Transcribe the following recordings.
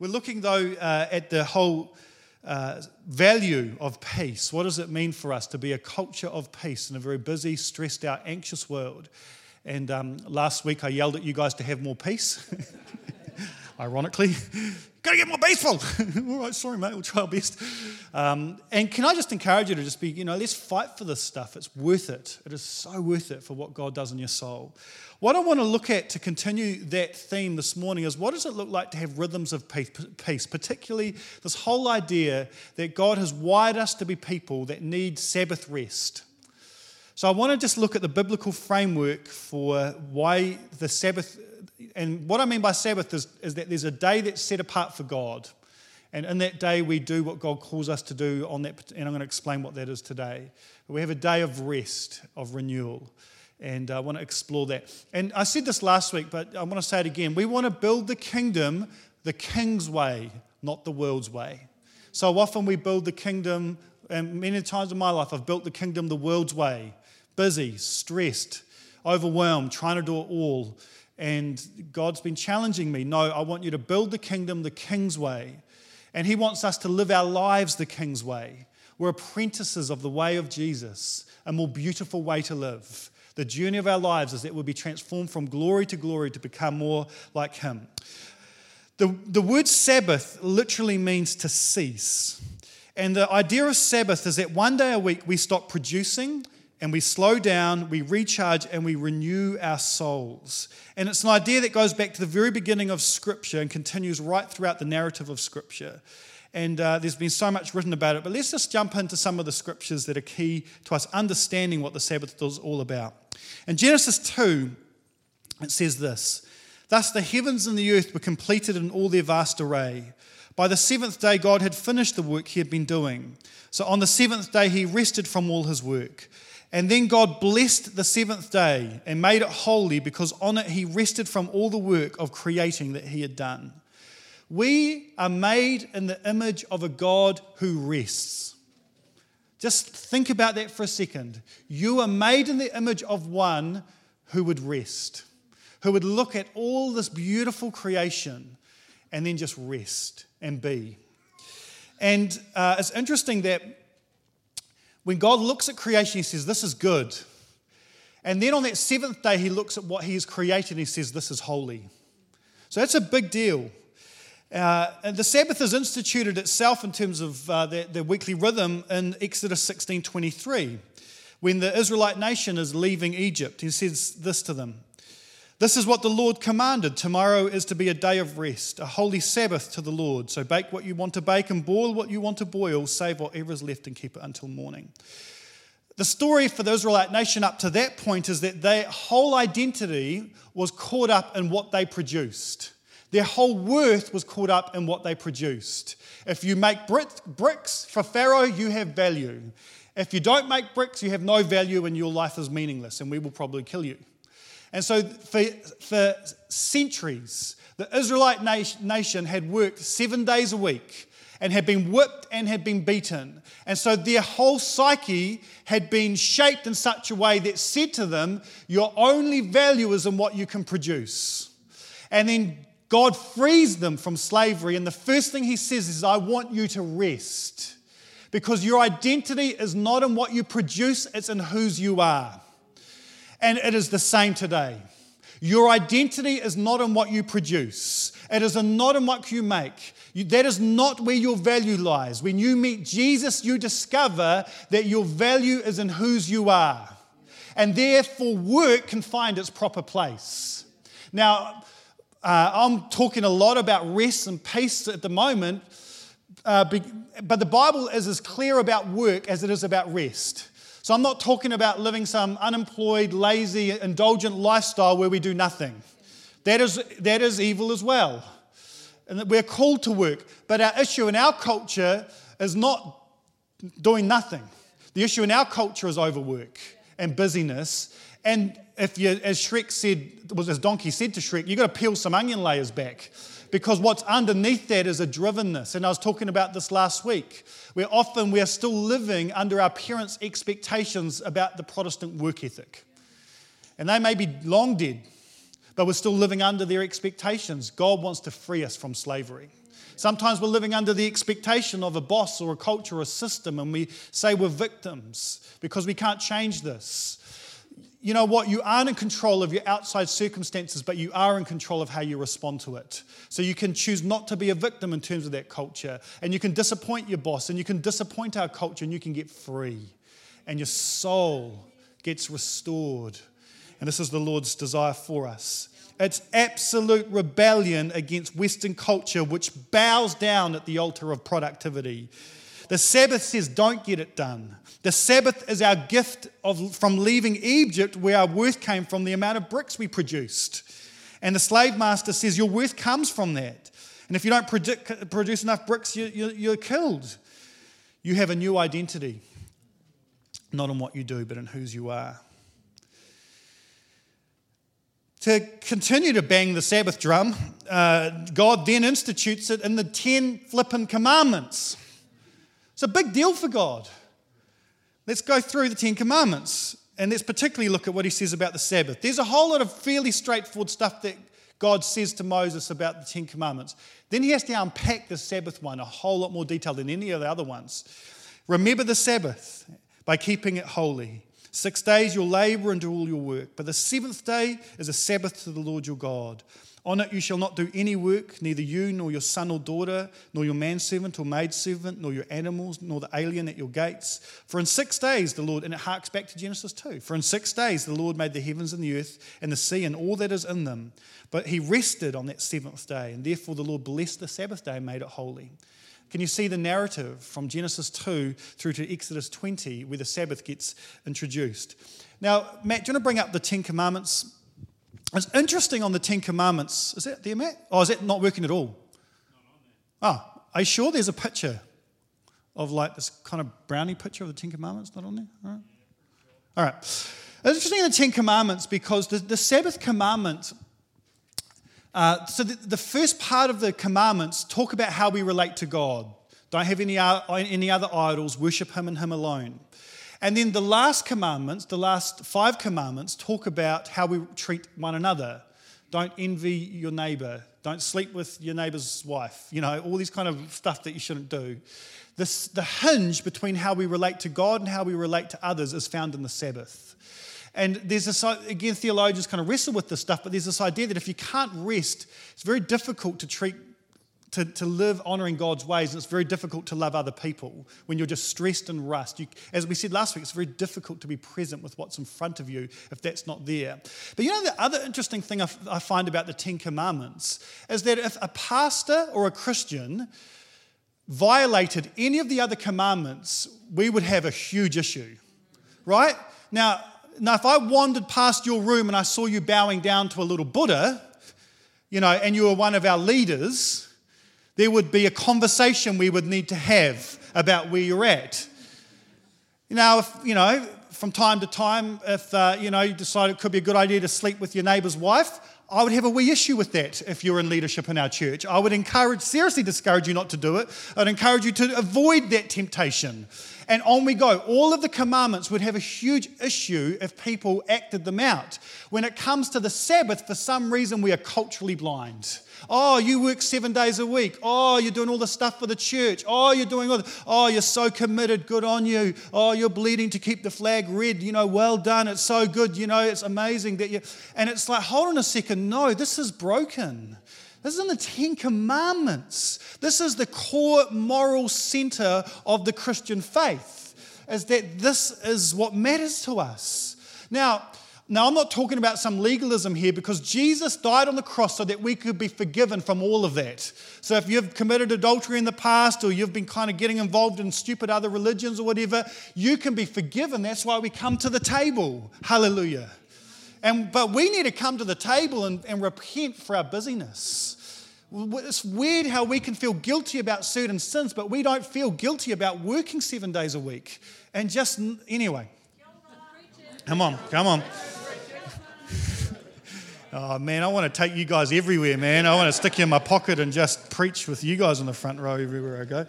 We're looking, though, uh, at the whole uh, value of peace. What does it mean for us to be a culture of peace in a very busy, stressed out, anxious world? And um, last week I yelled at you guys to have more peace. Ironically, gotta get more peaceful. All right, sorry, mate, we'll try our best. Um, and can I just encourage you to just be, you know, let's fight for this stuff. It's worth it. It is so worth it for what God does in your soul. What I want to look at to continue that theme this morning is what does it look like to have rhythms of peace, particularly this whole idea that God has wired us to be people that need Sabbath rest. So I want to just look at the biblical framework for why the Sabbath, and what I mean by Sabbath is, is that there's a day that's set apart for God. And in that day, we do what God calls us to do on that, and I'm going to explain what that is today. We have a day of rest, of renewal and uh, I want to explore that. And I said this last week, but I want to say it again. We want to build the kingdom the king's way, not the world's way. So often we build the kingdom, and many times in my life, I've built the kingdom the world's way busy, stressed, overwhelmed, trying to do it all. And God's been challenging me no, I want you to build the kingdom the king's way. And He wants us to live our lives the king's way. We're apprentices of the way of Jesus, a more beautiful way to live. The journey of our lives is that we'll be transformed from glory to glory to become more like Him. The, the word Sabbath literally means to cease. And the idea of Sabbath is that one day a week we stop producing and we slow down, we recharge, and we renew our souls. And it's an idea that goes back to the very beginning of Scripture and continues right throughout the narrative of Scripture. And uh, there's been so much written about it. But let's just jump into some of the scriptures that are key to us understanding what the Sabbath is all about. In Genesis 2, it says this Thus the heavens and the earth were completed in all their vast array. By the seventh day, God had finished the work he had been doing. So on the seventh day, he rested from all his work. And then God blessed the seventh day and made it holy because on it he rested from all the work of creating that he had done. We are made in the image of a God who rests. Just think about that for a second. You are made in the image of one who would rest, who would look at all this beautiful creation and then just rest and be. And uh, it's interesting that when God looks at creation, He says, This is good. And then on that seventh day, He looks at what He has created and He says, This is holy. So that's a big deal. Uh, and the Sabbath is instituted itself in terms of uh, the, the, weekly rhythm in Exodus 16:23, when the Israelite nation is leaving Egypt. He says this to them: "This is what the Lord commanded. Tomorrow is to be a day of rest, a holy Sabbath to the Lord. So bake what you want to bake and boil what you want to boil. Save whatever is left and keep it until morning." The story for the Israelite nation up to that point is that their whole identity was caught up in what they produced. Their whole worth was caught up in what they produced. If you make bricks for Pharaoh, you have value. If you don't make bricks, you have no value and your life is meaningless, and we will probably kill you. And so, for, for centuries, the Israelite nation had worked seven days a week and had been whipped and had been beaten. And so their whole psyche had been shaped in such a way that said to them, Your only value is in what you can produce. And then God frees them from slavery, and the first thing he says is, I want you to rest. Because your identity is not in what you produce, it's in whose you are. And it is the same today. Your identity is not in what you produce, it is not in what you make. You, that is not where your value lies. When you meet Jesus, you discover that your value is in whose you are. And therefore, work can find its proper place. Now, uh, I'm talking a lot about rest and peace at the moment, uh, but the Bible is as clear about work as it is about rest. So I'm not talking about living some unemployed, lazy, indulgent lifestyle where we do nothing. That is, that is evil as well. And we're called to work. But our issue in our culture is not doing nothing. The issue in our culture is overwork and busyness. And if you, as Shrek said, was as Donkey said to Shrek, you've got to peel some onion layers back because what's underneath that is a drivenness. And I was talking about this last week, where often we are still living under our parents' expectations about the Protestant work ethic. And they may be long dead, but we're still living under their expectations. God wants to free us from slavery. Sometimes we're living under the expectation of a boss or a culture or a system, and we say we're victims because we can't change this. You know what? You aren't in control of your outside circumstances, but you are in control of how you respond to it. So you can choose not to be a victim in terms of that culture, and you can disappoint your boss, and you can disappoint our culture, and you can get free, and your soul gets restored. And this is the Lord's desire for us. It's absolute rebellion against Western culture, which bows down at the altar of productivity. The Sabbath says, don't get it done. The Sabbath is our gift of, from leaving Egypt, where our worth came from the amount of bricks we produced. And the slave master says, Your worth comes from that. And if you don't produce enough bricks, you, you, you're killed. You have a new identity, not in what you do, but in whose you are to continue to bang the Sabbath drum, uh, God then institutes it in the 10 flippin' commandments. It's a big deal for God. Let's go through the 10 commandments and let's particularly look at what he says about the Sabbath. There's a whole lot of fairly straightforward stuff that God says to Moses about the Ten Commandments. Then he has to unpack the Sabbath one a whole lot more detail than any of the other ones. Remember the Sabbath by keeping it holy. Six days you'll labor and do all your work, but the seventh day is a Sabbath to the Lord your God. On it you shall not do any work, neither you nor your son or daughter, nor your manservant or maidservant, nor your animals, nor the alien at your gates. For in six days the Lord, and it harks back to Genesis 2, for in six days the Lord made the heavens and the earth and the sea and all that is in them. But he rested on that seventh day, and therefore the Lord blessed the Sabbath day and made it holy. Can you see the narrative from Genesis 2 through to Exodus 20 where the Sabbath gets introduced? Now, Matt, do you want to bring up the Ten Commandments? It's interesting on the Ten Commandments. Is that there, Matt? Or is that not working at all? Oh, are you sure there's a picture of like this kind of brownie picture of the Ten Commandments not on there? All right. All right. It's interesting in the Ten Commandments because the, the Sabbath commandment uh, so, the, the, first part of the commandments talk about how we relate to God. Don't have any, any other idols, worship Him and Him alone. And then the last commandments, the last five commandments, talk about how we treat one another. Don't envy your neighbor. Don't sleep with your neighbor's wife. You know, all these kind of stuff that you shouldn't do. This, the hinge between how we relate to God and how we relate to others is found in the Sabbath. And there's this, again, theologians kind of wrestle with this stuff, but there's this idea that if you can't rest, it's very difficult to treat, to, to live honoring God's ways, and it's very difficult to love other people when you're just stressed and rust. You, as we said last week, it's very difficult to be present with what's in front of you if that's not there. But you know, the other interesting thing I, I find about the Ten Commandments is that if a pastor or a Christian violated any of the other commandments, we would have a huge issue, right? Now, now, if I wandered past your room and I saw you bowing down to a little Buddha, you know, and you were one of our leaders, there would be a conversation we would need to have about where you're at. Now, if, you know, from time to time, if, uh, you know, you decide it could be a good idea to sleep with your neighbour's wife, I would have a wee issue with that if you're in leadership in our church. I would encourage, seriously discourage you not to do it. I'd encourage you to avoid that temptation. And on we go. All of the commandments would have a huge issue if people acted them out. When it comes to the Sabbath, for some reason, we are culturally blind. Oh, you work seven days a week. Oh, you're doing all the stuff for the church. Oh, you're doing all the, oh, you're so committed. Good on you. Oh, you're bleeding to keep the flag red. You know, well done. It's so good. You know, it's amazing that you, and it's like, hold on a second. No, this is broken. This is in the Ten Commandments. This is the core moral center of the Christian faith, is that this is what matters to us. Now, now, I'm not talking about some legalism here because Jesus died on the cross so that we could be forgiven from all of that. So, if you've committed adultery in the past or you've been kind of getting involved in stupid other religions or whatever, you can be forgiven. That's why we come to the table. Hallelujah. And, but we need to come to the table and, and repent for our busyness. It's weird how we can feel guilty about certain sins, but we don't feel guilty about working seven days a week. And just, anyway. Come on, come on. Oh man, I want to take you guys everywhere, man. I want to stick you in my pocket and just preach with you guys in the front row everywhere I go.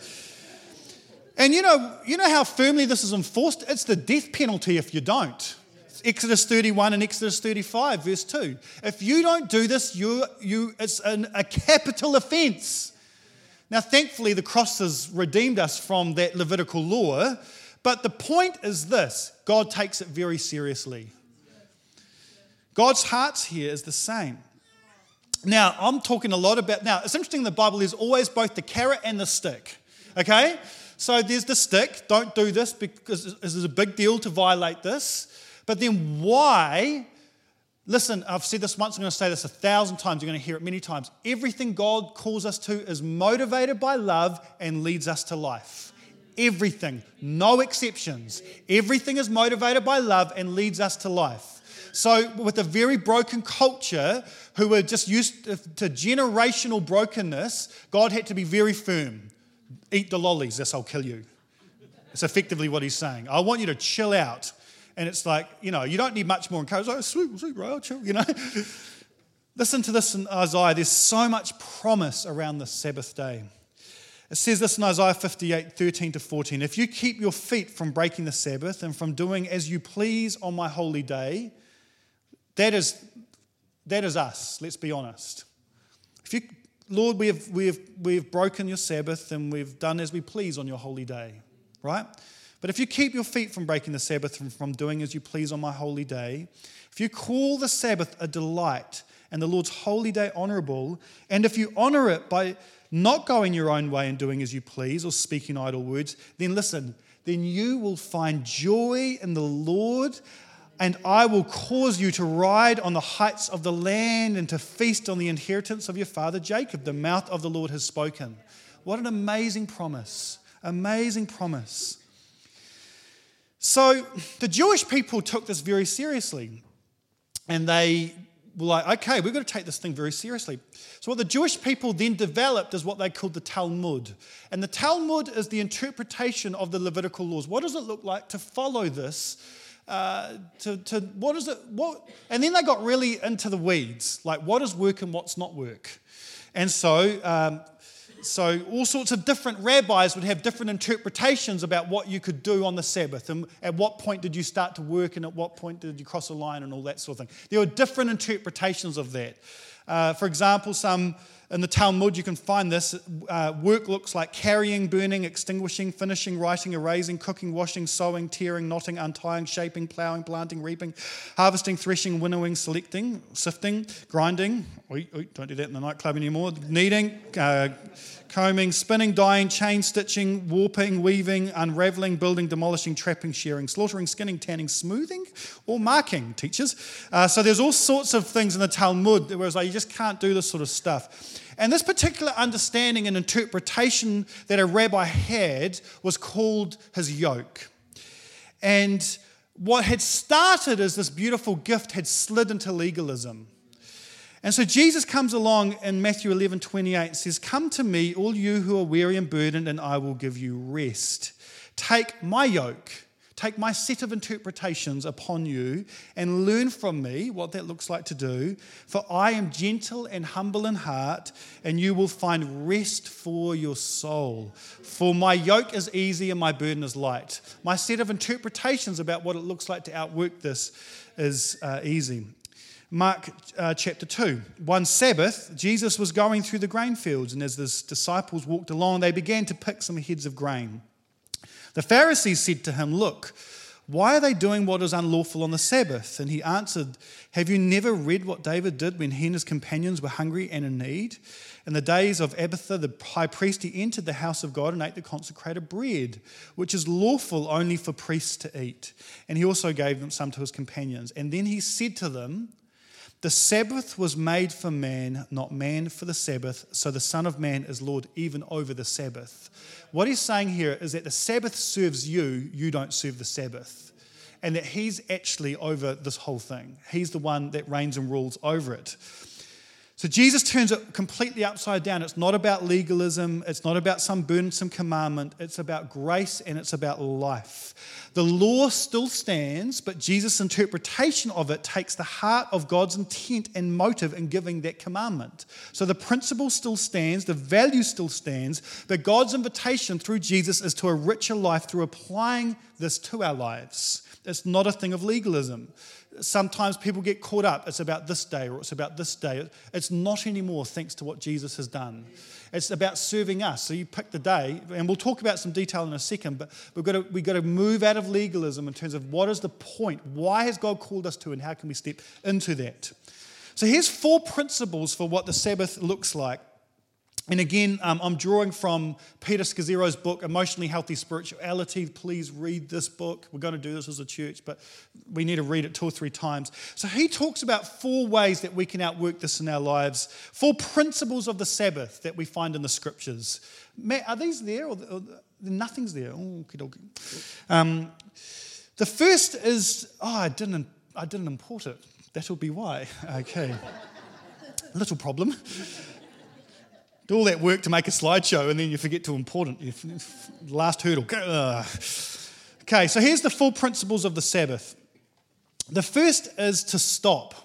And you know, you know how firmly this is enforced? It's the death penalty if you don't. Exodus 31 and Exodus 35, verse 2. If you don't do this, you, you, it's an, a capital offense. Now, thankfully, the cross has redeemed us from that Levitical law, but the point is this God takes it very seriously. God's heart here is the same. Now, I'm talking a lot about, now, it's interesting the Bible is always both the carrot and the stick, okay? So there's the stick, don't do this because this is a big deal to violate this. But then why? Listen, I've said this once, I'm going to say this a thousand times, you're going to hear it many times. Everything God calls us to is motivated by love and leads us to life. Everything, no exceptions. Everything is motivated by love and leads us to life. So, with a very broken culture who were just used to generational brokenness, God had to be very firm. Eat the lollies, this I'll kill you. It's effectively what he's saying. I want you to chill out. And it's like, you know, you don't need much more encouragement. Oh, sweet, sweet, right, I chill, you know. Listen to this in Isaiah. There's so much promise around the Sabbath day. It says this in Isaiah 58, 13 to 14. If you keep your feet from breaking the Sabbath and from doing as you please on my holy day, that is, that is us, let's be honest. If you, Lord, we have, we, have, we have broken your Sabbath and we've done as we please on your holy day, right? But if you keep your feet from breaking the Sabbath and from doing as you please on my holy day, if you call the Sabbath a delight and the Lord's holy day honorable, and if you honor it by not going your own way and doing as you please or speaking idle words, then listen, then you will find joy in the Lord and I will cause you to ride on the heights of the land and to feast on the inheritance of your father Jacob. The mouth of the Lord has spoken. What an amazing promise! Amazing promise. So the Jewish people took this very seriously. And they were like, okay, we've got to take this thing very seriously. So, what the Jewish people then developed is what they called the Talmud. And the Talmud is the interpretation of the Levitical laws. What does it look like to follow this uh, to, to what is it, what, and then they got really into the weeds, like what is work and what's not work. And so, um, so all sorts of different rabbis would have different interpretations about what you could do on the Sabbath and at what point did you start to work and at what point did you cross a line and all that sort of thing. There were different interpretations of that. Uh, for example, some in the Talmud, you can find this. Uh, work looks like carrying, burning, extinguishing, finishing, writing, erasing, cooking, washing, sewing, tearing, knotting, untying, shaping, ploughing, planting, reaping, harvesting, threshing, winnowing, selecting, sifting, grinding. Oy, oy, don't do that in the nightclub anymore. Kneading, uh, combing, spinning, dyeing, chain stitching, warping, weaving, unraveling, building, demolishing, trapping, shearing, slaughtering, skinning, tanning, smoothing, or marking, teachers. Uh, so there's all sorts of things in the Talmud, whereas like, you just can't do this sort of stuff. And this particular understanding and interpretation that a rabbi had was called his yoke. And what had started as this beautiful gift had slid into legalism. And so Jesus comes along in Matthew 11 28 and says, Come to me, all you who are weary and burdened, and I will give you rest. Take my yoke, take my set of interpretations upon you, and learn from me what that looks like to do. For I am gentle and humble in heart, and you will find rest for your soul. For my yoke is easy and my burden is light. My set of interpretations about what it looks like to outwork this is uh, easy. Mark uh, chapter 2. One Sabbath, Jesus was going through the grain fields, and as his disciples walked along, they began to pick some heads of grain. The Pharisees said to him, Look, why are they doing what is unlawful on the Sabbath? And he answered, Have you never read what David did when he and his companions were hungry and in need? In the days of Abiathar the high priest, he entered the house of God and ate the consecrated bread, which is lawful only for priests to eat. And he also gave them some to his companions. And then he said to them, the Sabbath was made for man, not man for the Sabbath, so the Son of Man is Lord even over the Sabbath. What he's saying here is that the Sabbath serves you, you don't serve the Sabbath. And that he's actually over this whole thing. He's the one that reigns and rules over it. So Jesus turns it completely upside down. It's not about legalism, it's not about some burdensome commandment, it's about grace and it's about life. The law still stands, but Jesus' interpretation of it takes the heart of God's intent and motive in giving that commandment. So the principle still stands, the value still stands, but God's invitation through Jesus is to a richer life through applying this to our lives. It's not a thing of legalism. Sometimes people get caught up. It's about this day or it's about this day. It's not anymore, thanks to what Jesus has done. It's about serving us. So you pick the day, and we'll talk about some detail in a second, but we've got to, we've got to move out of legalism in terms of what is the point? Why has God called us to, and how can we step into that? So here's four principles for what the Sabbath looks like. And again, um, I'm drawing from Peter Scazzero's book, Emotionally Healthy Spirituality. Please read this book. We're going to do this as a church, but we need to read it two or three times. So he talks about four ways that we can outwork this in our lives, four principles of the Sabbath that we find in the scriptures. Matt, are these there or, or nothing's there? Okay, okay. Um, the first is, oh, I didn't, I didn't import it. That'll be why. Okay. Little problem do all that work to make a slideshow and then you forget to import it. Last hurdle. Okay, so here's the four principles of the Sabbath. The first is to stop.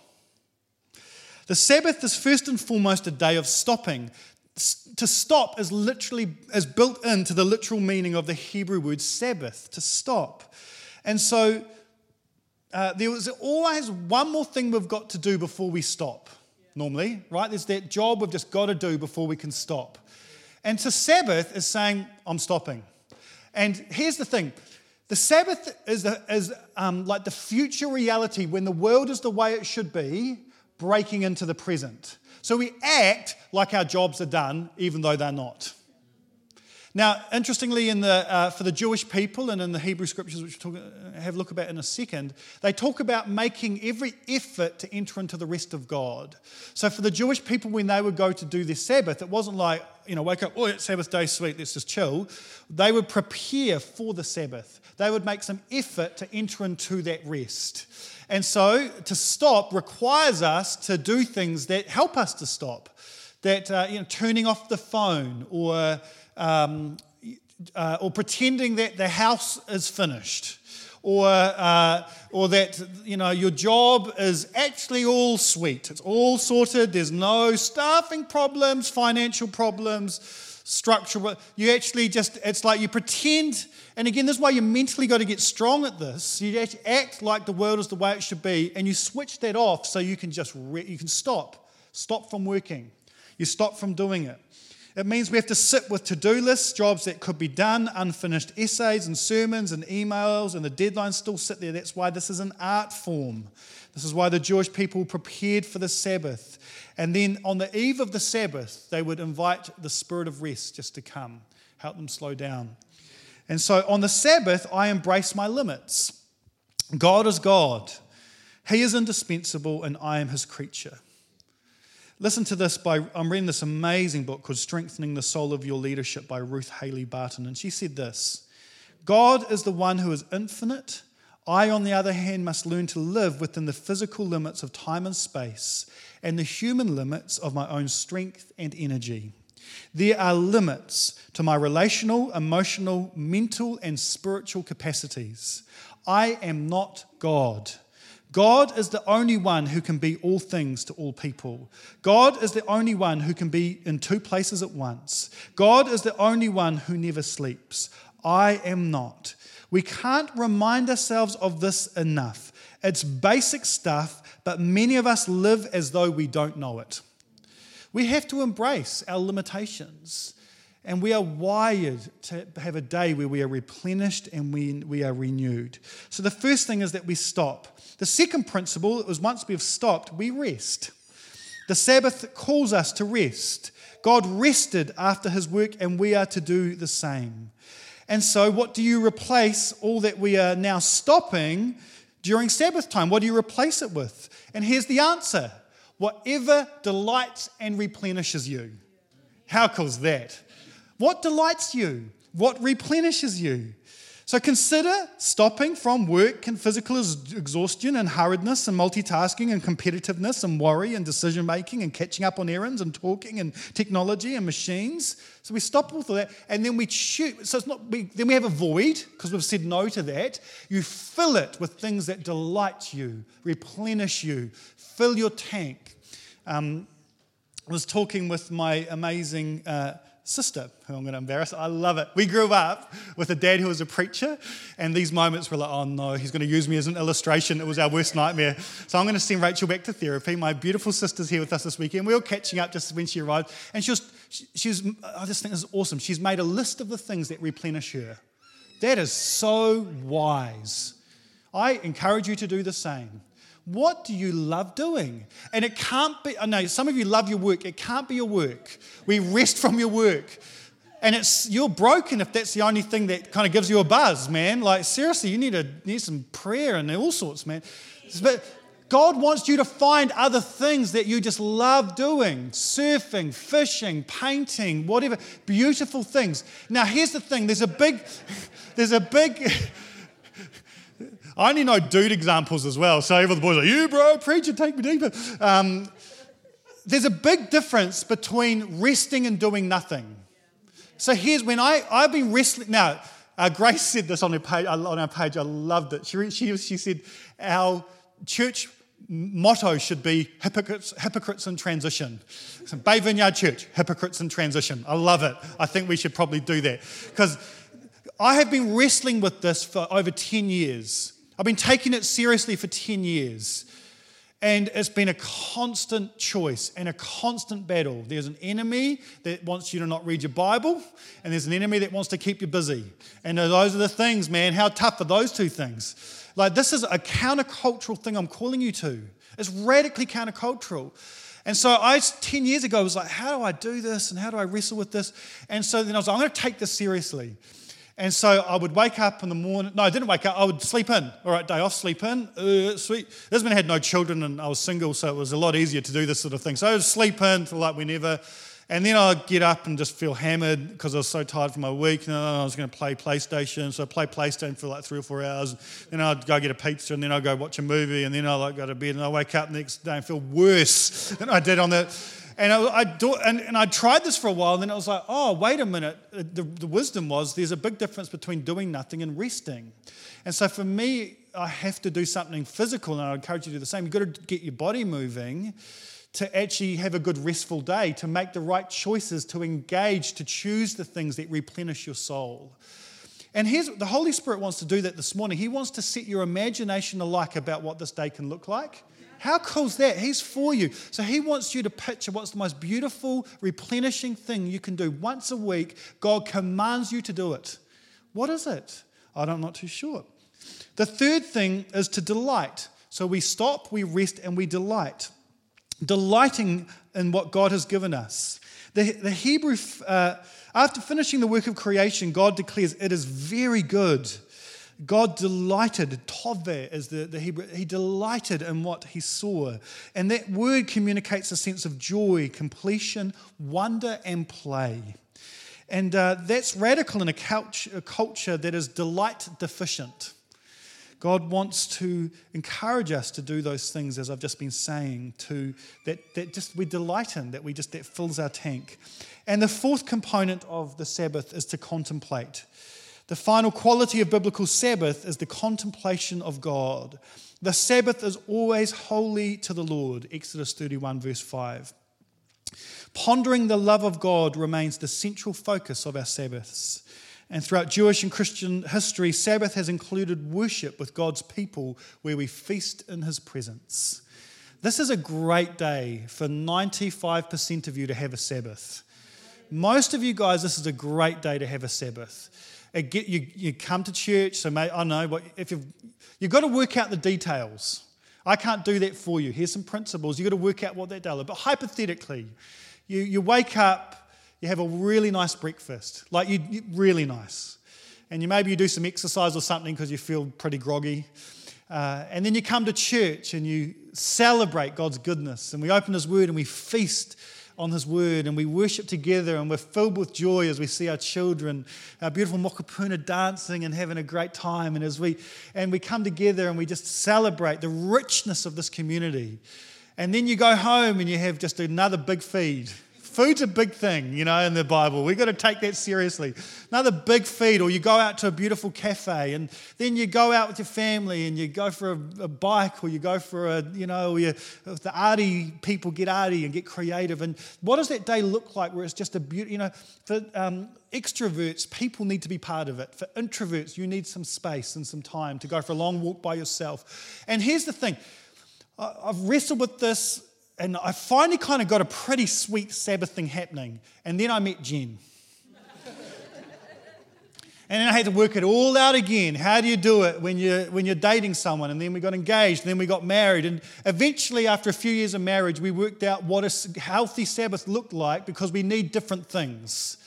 The Sabbath is first and foremost a day of stopping. To stop is literally is built into the literal meaning of the Hebrew word Sabbath, to stop. And so uh, there was always one more thing we've got to do before we stop normally, right? There's that job we've just got to do before we can stop. And to Sabbath is saying, I'm stopping. And here's the thing the Sabbath is, the, is um, like the future reality when the world is the way it should be, breaking into the present. So we act like our jobs are done, even though they're not. Now, interestingly, in the, uh, for the Jewish people and in the Hebrew scriptures, which we'll talk, uh, have a look about in a second, they talk about making every effort to enter into the rest of God. So for the Jewish people, when they would go to do their Sabbath, it wasn't like, you know, wake up, oh, it's Sabbath day, sweet, let's just chill. They would prepare for the Sabbath. They would make some effort to enter into that rest. And so to stop requires us to do things that help us to stop. That, uh, you know, turning off the phone or um, uh, or pretending that the house is finished, or, uh, or that you know, your job is actually all sweet. It's all sorted. There's no staffing problems, financial problems, structural. You actually just, it's like you pretend. And again, this is why you mentally got to get strong at this. You act like the world is the way it should be, and you switch that off so you can just re- you can stop, stop from working. You stop from doing it. It means we have to sit with to do lists, jobs that could be done, unfinished essays and sermons and emails, and the deadlines still sit there. That's why this is an art form. This is why the Jewish people prepared for the Sabbath. And then on the eve of the Sabbath, they would invite the spirit of rest just to come, help them slow down. And so on the Sabbath, I embrace my limits. God is God, He is indispensable, and I am His creature. Listen to this by, I'm reading this amazing book called Strengthening the Soul of Your Leadership by Ruth Haley Barton. And she said this God is the one who is infinite. I, on the other hand, must learn to live within the physical limits of time and space and the human limits of my own strength and energy. There are limits to my relational, emotional, mental, and spiritual capacities. I am not God. God is the only one who can be all things to all people. God is the only one who can be in two places at once. God is the only one who never sleeps. I am not. We can't remind ourselves of this enough. It's basic stuff, but many of us live as though we don't know it. We have to embrace our limitations. And we are wired to have a day where we are replenished and we, we are renewed. So the first thing is that we stop. The second principle is once we've stopped, we rest. The Sabbath calls us to rest. God rested after his work, and we are to do the same. And so, what do you replace all that we are now stopping during Sabbath time? What do you replace it with? And here's the answer whatever delights and replenishes you. How cool is that? What delights you? What replenishes you? So consider stopping from work and physical exhaustion and hurriedness and multitasking and competitiveness and worry and decision making and catching up on errands and talking and technology and machines. So we stop all of that and then we choose. So it's not, we, then we have a void because we've said no to that. You fill it with things that delight you, replenish you, fill your tank. Um, I was talking with my amazing. Uh, sister, who I'm going to embarrass. I love it. We grew up with a dad who was a preacher, and these moments were like, oh no, he's going to use me as an illustration. It was our worst nightmare. So I'm going to send Rachel back to therapy. My beautiful sister's here with us this weekend. We were catching up just when she arrived, and she was, she, she was, I just think this is awesome. She's made a list of the things that replenish her. That is so wise. I encourage you to do the same. What do you love doing? And it can't be, I know some of you love your work. It can't be your work. We rest from your work. And it's you're broken if that's the only thing that kind of gives you a buzz, man. Like seriously, you need a need some prayer and all sorts, man. But God wants you to find other things that you just love doing surfing, fishing, painting, whatever, beautiful things. Now, here's the thing there's a big, there's a big, I only know dude examples as well. So every the boys are like, you bro, preacher, take me deeper. Um, there's a big difference between resting and doing nothing. So here's when I, I've been wrestling. Now, uh, Grace said this on her page, on our page. I loved it. She, she, she said, our church motto should be hypocrites, hypocrites in transition. So Bay Vineyard Church, hypocrites in transition. I love it. I think we should probably do that. Because I have been wrestling with this for over 10 years. I've been taking it seriously for 10 years. And it's been a constant choice and a constant battle. There's an enemy that wants you to not read your Bible, and there's an enemy that wants to keep you busy. And those are the things, man. How tough are those two things? Like, this is a countercultural thing I'm calling you to. It's radically countercultural. And so I, 10 years ago, was like, how do I do this? And how do I wrestle with this? And so then I was like, I'm going to take this seriously. And so I would wake up in the morning. No, I didn't wake up. I would sleep in. All right, day off, sleep in. Uh, sweet. This man had no children and I was single, so it was a lot easier to do this sort of thing. So I would sleep in for like whenever. And then I'd get up and just feel hammered because I was so tired from my week. And I was going to play PlayStation. So I'd play PlayStation for like three or four hours. Then I'd go get a pizza and then I'd go watch a movie. And then I'd like go to bed and I would wake up the next day and feel worse than I did on that and I, I do, and, and, I tried this for a while, and then I was like, oh, wait a minute. Uh, the, the wisdom was there's a big difference between doing nothing and resting. And so for me, I have to do something physical, and I encourage you to do the same. You've got to get your body moving to actually have a good restful day, to make the right choices, to engage, to choose the things that replenish your soul. And here's the Holy Spirit wants to do that this morning. He wants to set your imagination alike about what this day can look like. How cool is that? He's for you. So he wants you to picture what's the most beautiful, replenishing thing you can do once a week. God commands you to do it. What is it? I'm not too sure. The third thing is to delight. So we stop, we rest, and we delight. Delighting in what God has given us. The, the Hebrew, uh, after finishing the work of creation, God declares it is very good. God delighted, tove is the, the Hebrew, he delighted in what he saw. And that word communicates a sense of joy, completion, wonder, and play. And uh, that's radical in a, couch, a culture that is delight deficient. God wants to encourage us to do those things, as I've just been saying, to that, that just we delight in, that we just that fills our tank. And the fourth component of the Sabbath is to contemplate. The final quality of biblical Sabbath is the contemplation of God. The Sabbath is always holy to the Lord, Exodus 31, verse 5. Pondering the love of God remains the central focus of our Sabbaths. And throughout Jewish and Christian history, Sabbath has included worship with God's people where we feast in His presence. This is a great day for 95% of you to have a Sabbath. Most of you guys, this is a great day to have a Sabbath get, you, you come to church, so may, I know, but if you've, you've got to work out the details. I can't do that for you. Here's some principles. You've got to work out what that does. But hypothetically, you, you wake up, you have a really nice breakfast, like you, really nice. And you maybe you do some exercise or something because you feel pretty groggy. Uh, and then you come to church and you celebrate God's goodness. And we open His Word and we feast on His Word and we worship together and we're filled with joy as we see our children, our beautiful mokopuna dancing and having a great time. And as we and we come together and we just celebrate the richness of this community. And then you go home and you have just another big feed Food's a big thing, you know, in the Bible. We've got to take that seriously. Another big feed, or you go out to a beautiful cafe, and then you go out with your family and you go for a, a bike, or you go for a, you know, you, the arty people get arty and get creative. And what does that day look like where it's just a beauty, you know, for um, extroverts, people need to be part of it. For introverts, you need some space and some time to go for a long walk by yourself. And here's the thing I've wrestled with this and I finally kind of got a pretty sweet Sabbath thing happening. And then I met Jen. and then I had to work it all out again. How do you do it when you're, when you're dating someone? And then we got engaged, and then we got married. And eventually, after a few years of marriage, we worked out what a healthy Sabbath looked like because we need different things.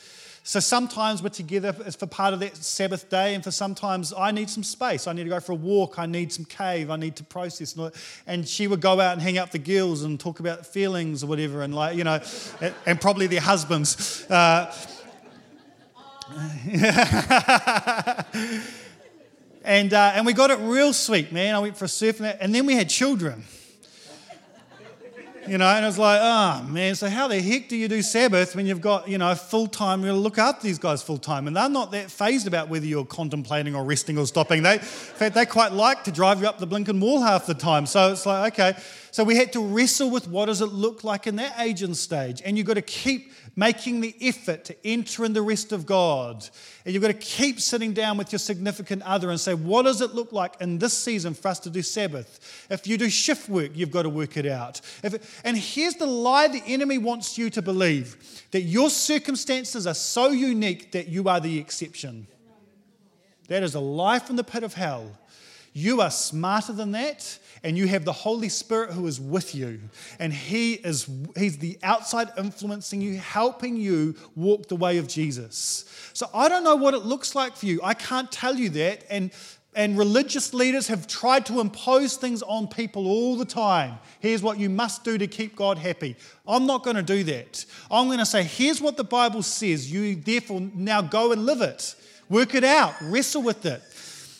So sometimes we're together for part of that Sabbath day, and for sometimes I need some space. I need to go for a walk. I need some cave. I need to process. And she would go out and hang out the gills and talk about feelings or whatever, and like you know, and probably their husbands. Uh, and uh, and we got it real sweet, man. I went for a surf, and then we had children you know, and it's like, oh man, so how the heck do you do Sabbath when you've got, you know, full time, you look after these guys full time? And they're not that phased about whether you're contemplating or resting or stopping. They, in fact, they quite like to drive you up the Blinken Wall half the time. So it's like, okay. So we had to wrestle with what does it look like in that age and stage. And you've got to keep making the effort to enter in the rest of God. And you've got to keep sitting down with your significant other and say, what does it look like in this season for us to do Sabbath? If you do shift work, you've got to work it out. If, and here's the lie the enemy wants you to believe that your circumstances are so unique that you are the exception. That is a lie from the pit of hell. You are smarter than that and you have the Holy Spirit who is with you. And He is He's the outside influencing you, helping you walk the way of Jesus. So I don't know what it looks like for you. I can't tell you that. And and religious leaders have tried to impose things on people all the time. Here's what you must do to keep God happy. I'm not going to do that. I'm going to say, here's what the Bible says. You therefore now go and live it. Work it out. Wrestle with it.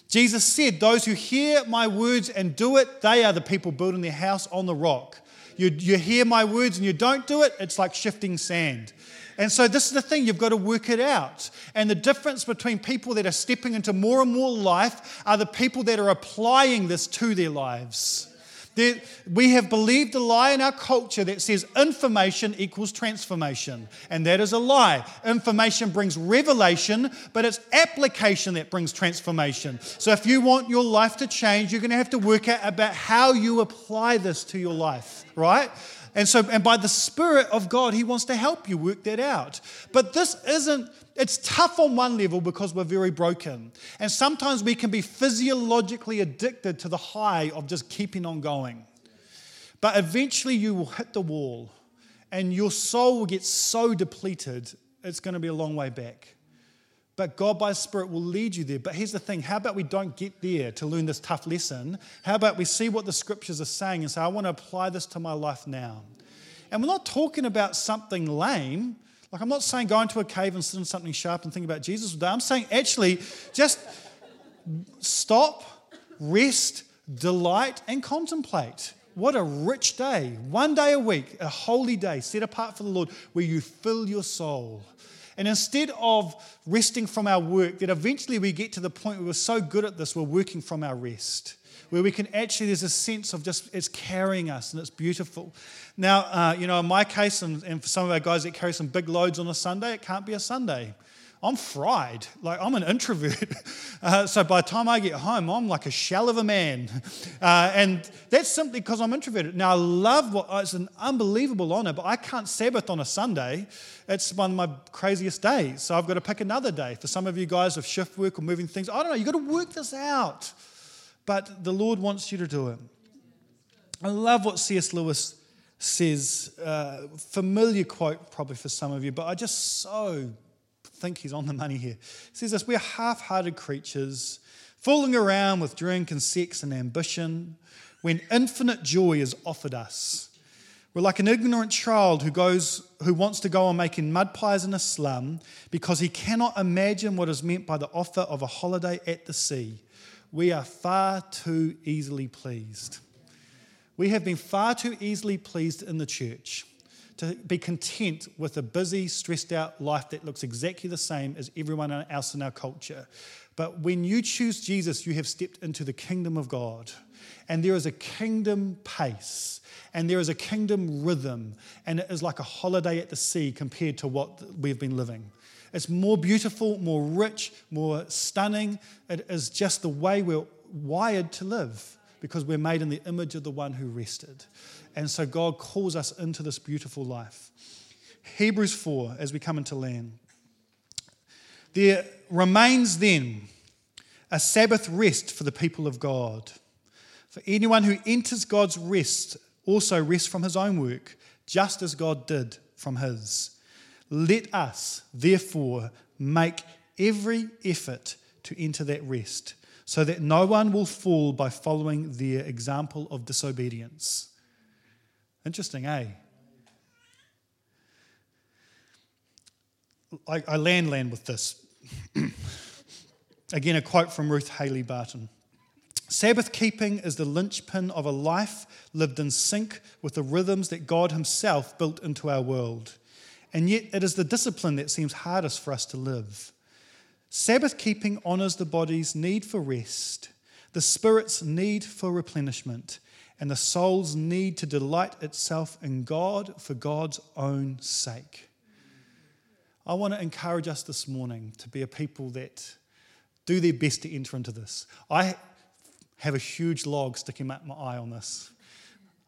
Jesus said, Those who hear my words and do it, they are the people building their house on the rock. You, you hear my words and you don't do it, it's like shifting sand. And so, this is the thing, you've got to work it out. And the difference between people that are stepping into more and more life are the people that are applying this to their lives we have believed a lie in our culture that says information equals transformation. And that is a lie. Information brings revelation, but it's application that brings transformation. So if you want your life to change, you're going to have to work out about how you apply this to your life, right? And so, and by the Spirit of God, He wants to help you work that out. But this isn't it's tough on one level because we're very broken. And sometimes we can be physiologically addicted to the high of just keeping on going. But eventually you will hit the wall and your soul will get so depleted, it's going to be a long way back. But God by Spirit will lead you there. But here's the thing how about we don't get there to learn this tough lesson? How about we see what the scriptures are saying and say, I want to apply this to my life now? And we're not talking about something lame. Like, I'm not saying go into a cave and sit in something sharp and think about Jesus all day. I'm saying actually just stop, rest, delight, and contemplate. What a rich day. One day a week, a holy day set apart for the Lord where you fill your soul. And instead of resting from our work, that eventually we get to the point where we're so good at this, we're working from our rest where we can actually, there's a sense of just, it's carrying us and it's beautiful. Now, uh, you know, in my case, and, and, for some of our guys that carry some big loads on a Sunday, it can't be a Sunday. I'm fried. Like, I'm an introvert. Uh, so by the time I get home, I'm like a shell of a man. Uh, and that's simply because I'm introverted. Now, I love what, it's an unbelievable honor, but I can't Sabbath on a Sunday. It's one of my craziest days. So I've got to pick another day. For some of you guys of shift work or moving things, I don't know, you've got to work this out but the Lord wants you to do it. I love what C.S. Lewis says, uh, familiar quote probably for some of you, but I just so think he's on the money here. He says this We're half hearted creatures, fooling around with drink and sex and ambition when infinite joy is offered us. We're like an ignorant child who goes who wants to go on making mud pies in a slum because he cannot imagine what is meant by the offer of a holiday at the sea we are far too easily pleased. We have been far too easily pleased in the church to be content with a busy, stressed out life that looks exactly the same as everyone else in our culture. But when you choose Jesus, you have stepped into the kingdom of God. And there is a kingdom pace, and there is a kingdom rhythm, and it is like a holiday at the sea compared to what we've been living. It's more beautiful, more rich, more stunning. It is just the way we're wired to live because we're made in the image of the one who rested. And so God calls us into this beautiful life. Hebrews 4, as we come into land. There remains then a Sabbath rest for the people of God. For anyone who enters God's rest also rests from his own work, just as God did from his. Let us, therefore, make every effort to enter that rest, so that no one will fall by following their example of disobedience. Interesting, eh? I, I land land with this. Again, a quote from Ruth Haley Barton. Sabbath keeping is the linchpin of a life lived in sync with the rhythms that God Himself built into our world. And yet, it is the discipline that seems hardest for us to live. Sabbath keeping honours the body's need for rest, the spirit's need for replenishment, and the soul's need to delight itself in God for God's own sake. I want to encourage us this morning to be a people that do their best to enter into this. I have a huge log sticking out my eye on this.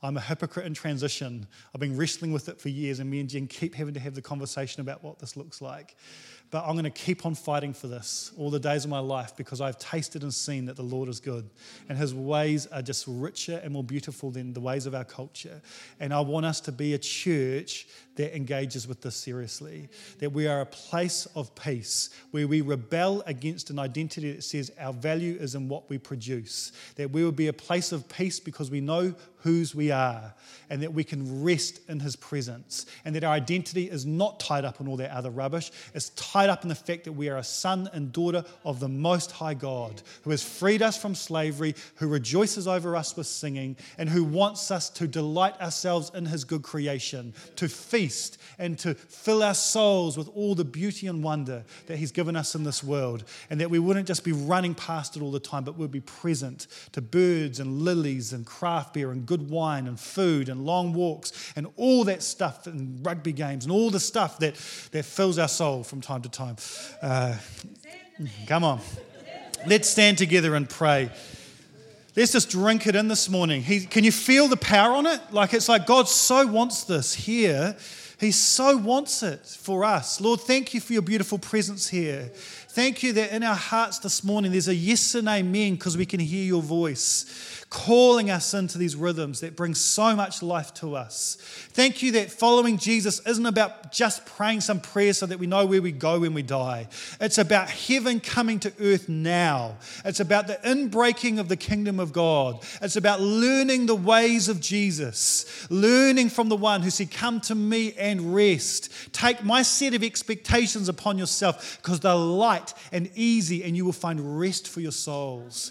I'm a hypocrite in transition. I've been wrestling with it for years, and me and Jen keep having to have the conversation about what this looks like. But I'm going to keep on fighting for this all the days of my life because I've tasted and seen that the Lord is good. And his ways are just richer and more beautiful than the ways of our culture. And I want us to be a church that engages with this seriously. That we are a place of peace where we rebel against an identity that says our value is in what we produce. That we will be a place of peace because we know whose we are and that we can rest in his presence. And that our identity is not tied up in all that other rubbish. It's tied tied up in the fact that we are a son and daughter of the Most High God, who has freed us from slavery, who rejoices over us with singing, and who wants us to delight ourselves in His good creation, to feast and to fill our souls with all the beauty and wonder that He's given us in this world, and that we wouldn't just be running past it all the time, but we'd be present to birds and lilies and craft beer and good wine and food and long walks and all that stuff and rugby games and all the stuff that, that fills our soul from time to time. Uh, come on. Let's stand together and pray. Let's just drink it in this morning. He, can you feel the power on it? Like it's like God so wants this here. He so wants it for us. Lord, thank you for your beautiful presence here. Thank you that in our hearts this morning there's a yes and amen because we can hear your voice calling us into these rhythms that bring so much life to us. Thank you that following Jesus isn't about just praying some prayers so that we know where we go when we die. It's about heaven coming to earth now. It's about the inbreaking of the kingdom of God. It's about learning the ways of Jesus, learning from the one who said, Come to me and rest. Take my set of expectations upon yourself because they're light and easy, and you will find rest for your souls.